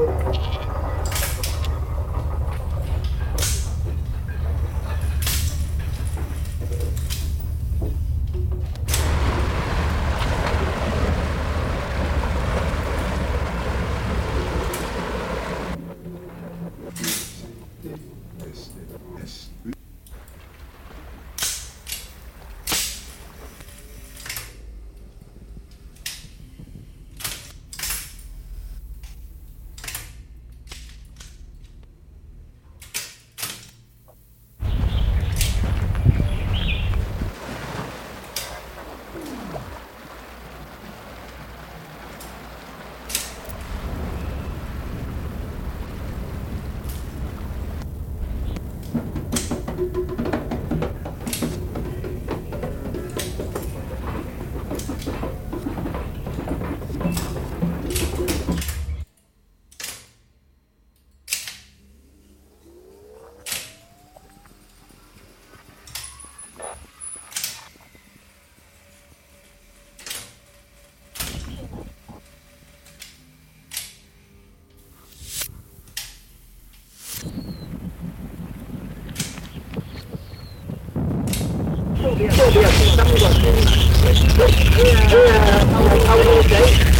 右这边 we are 这是谁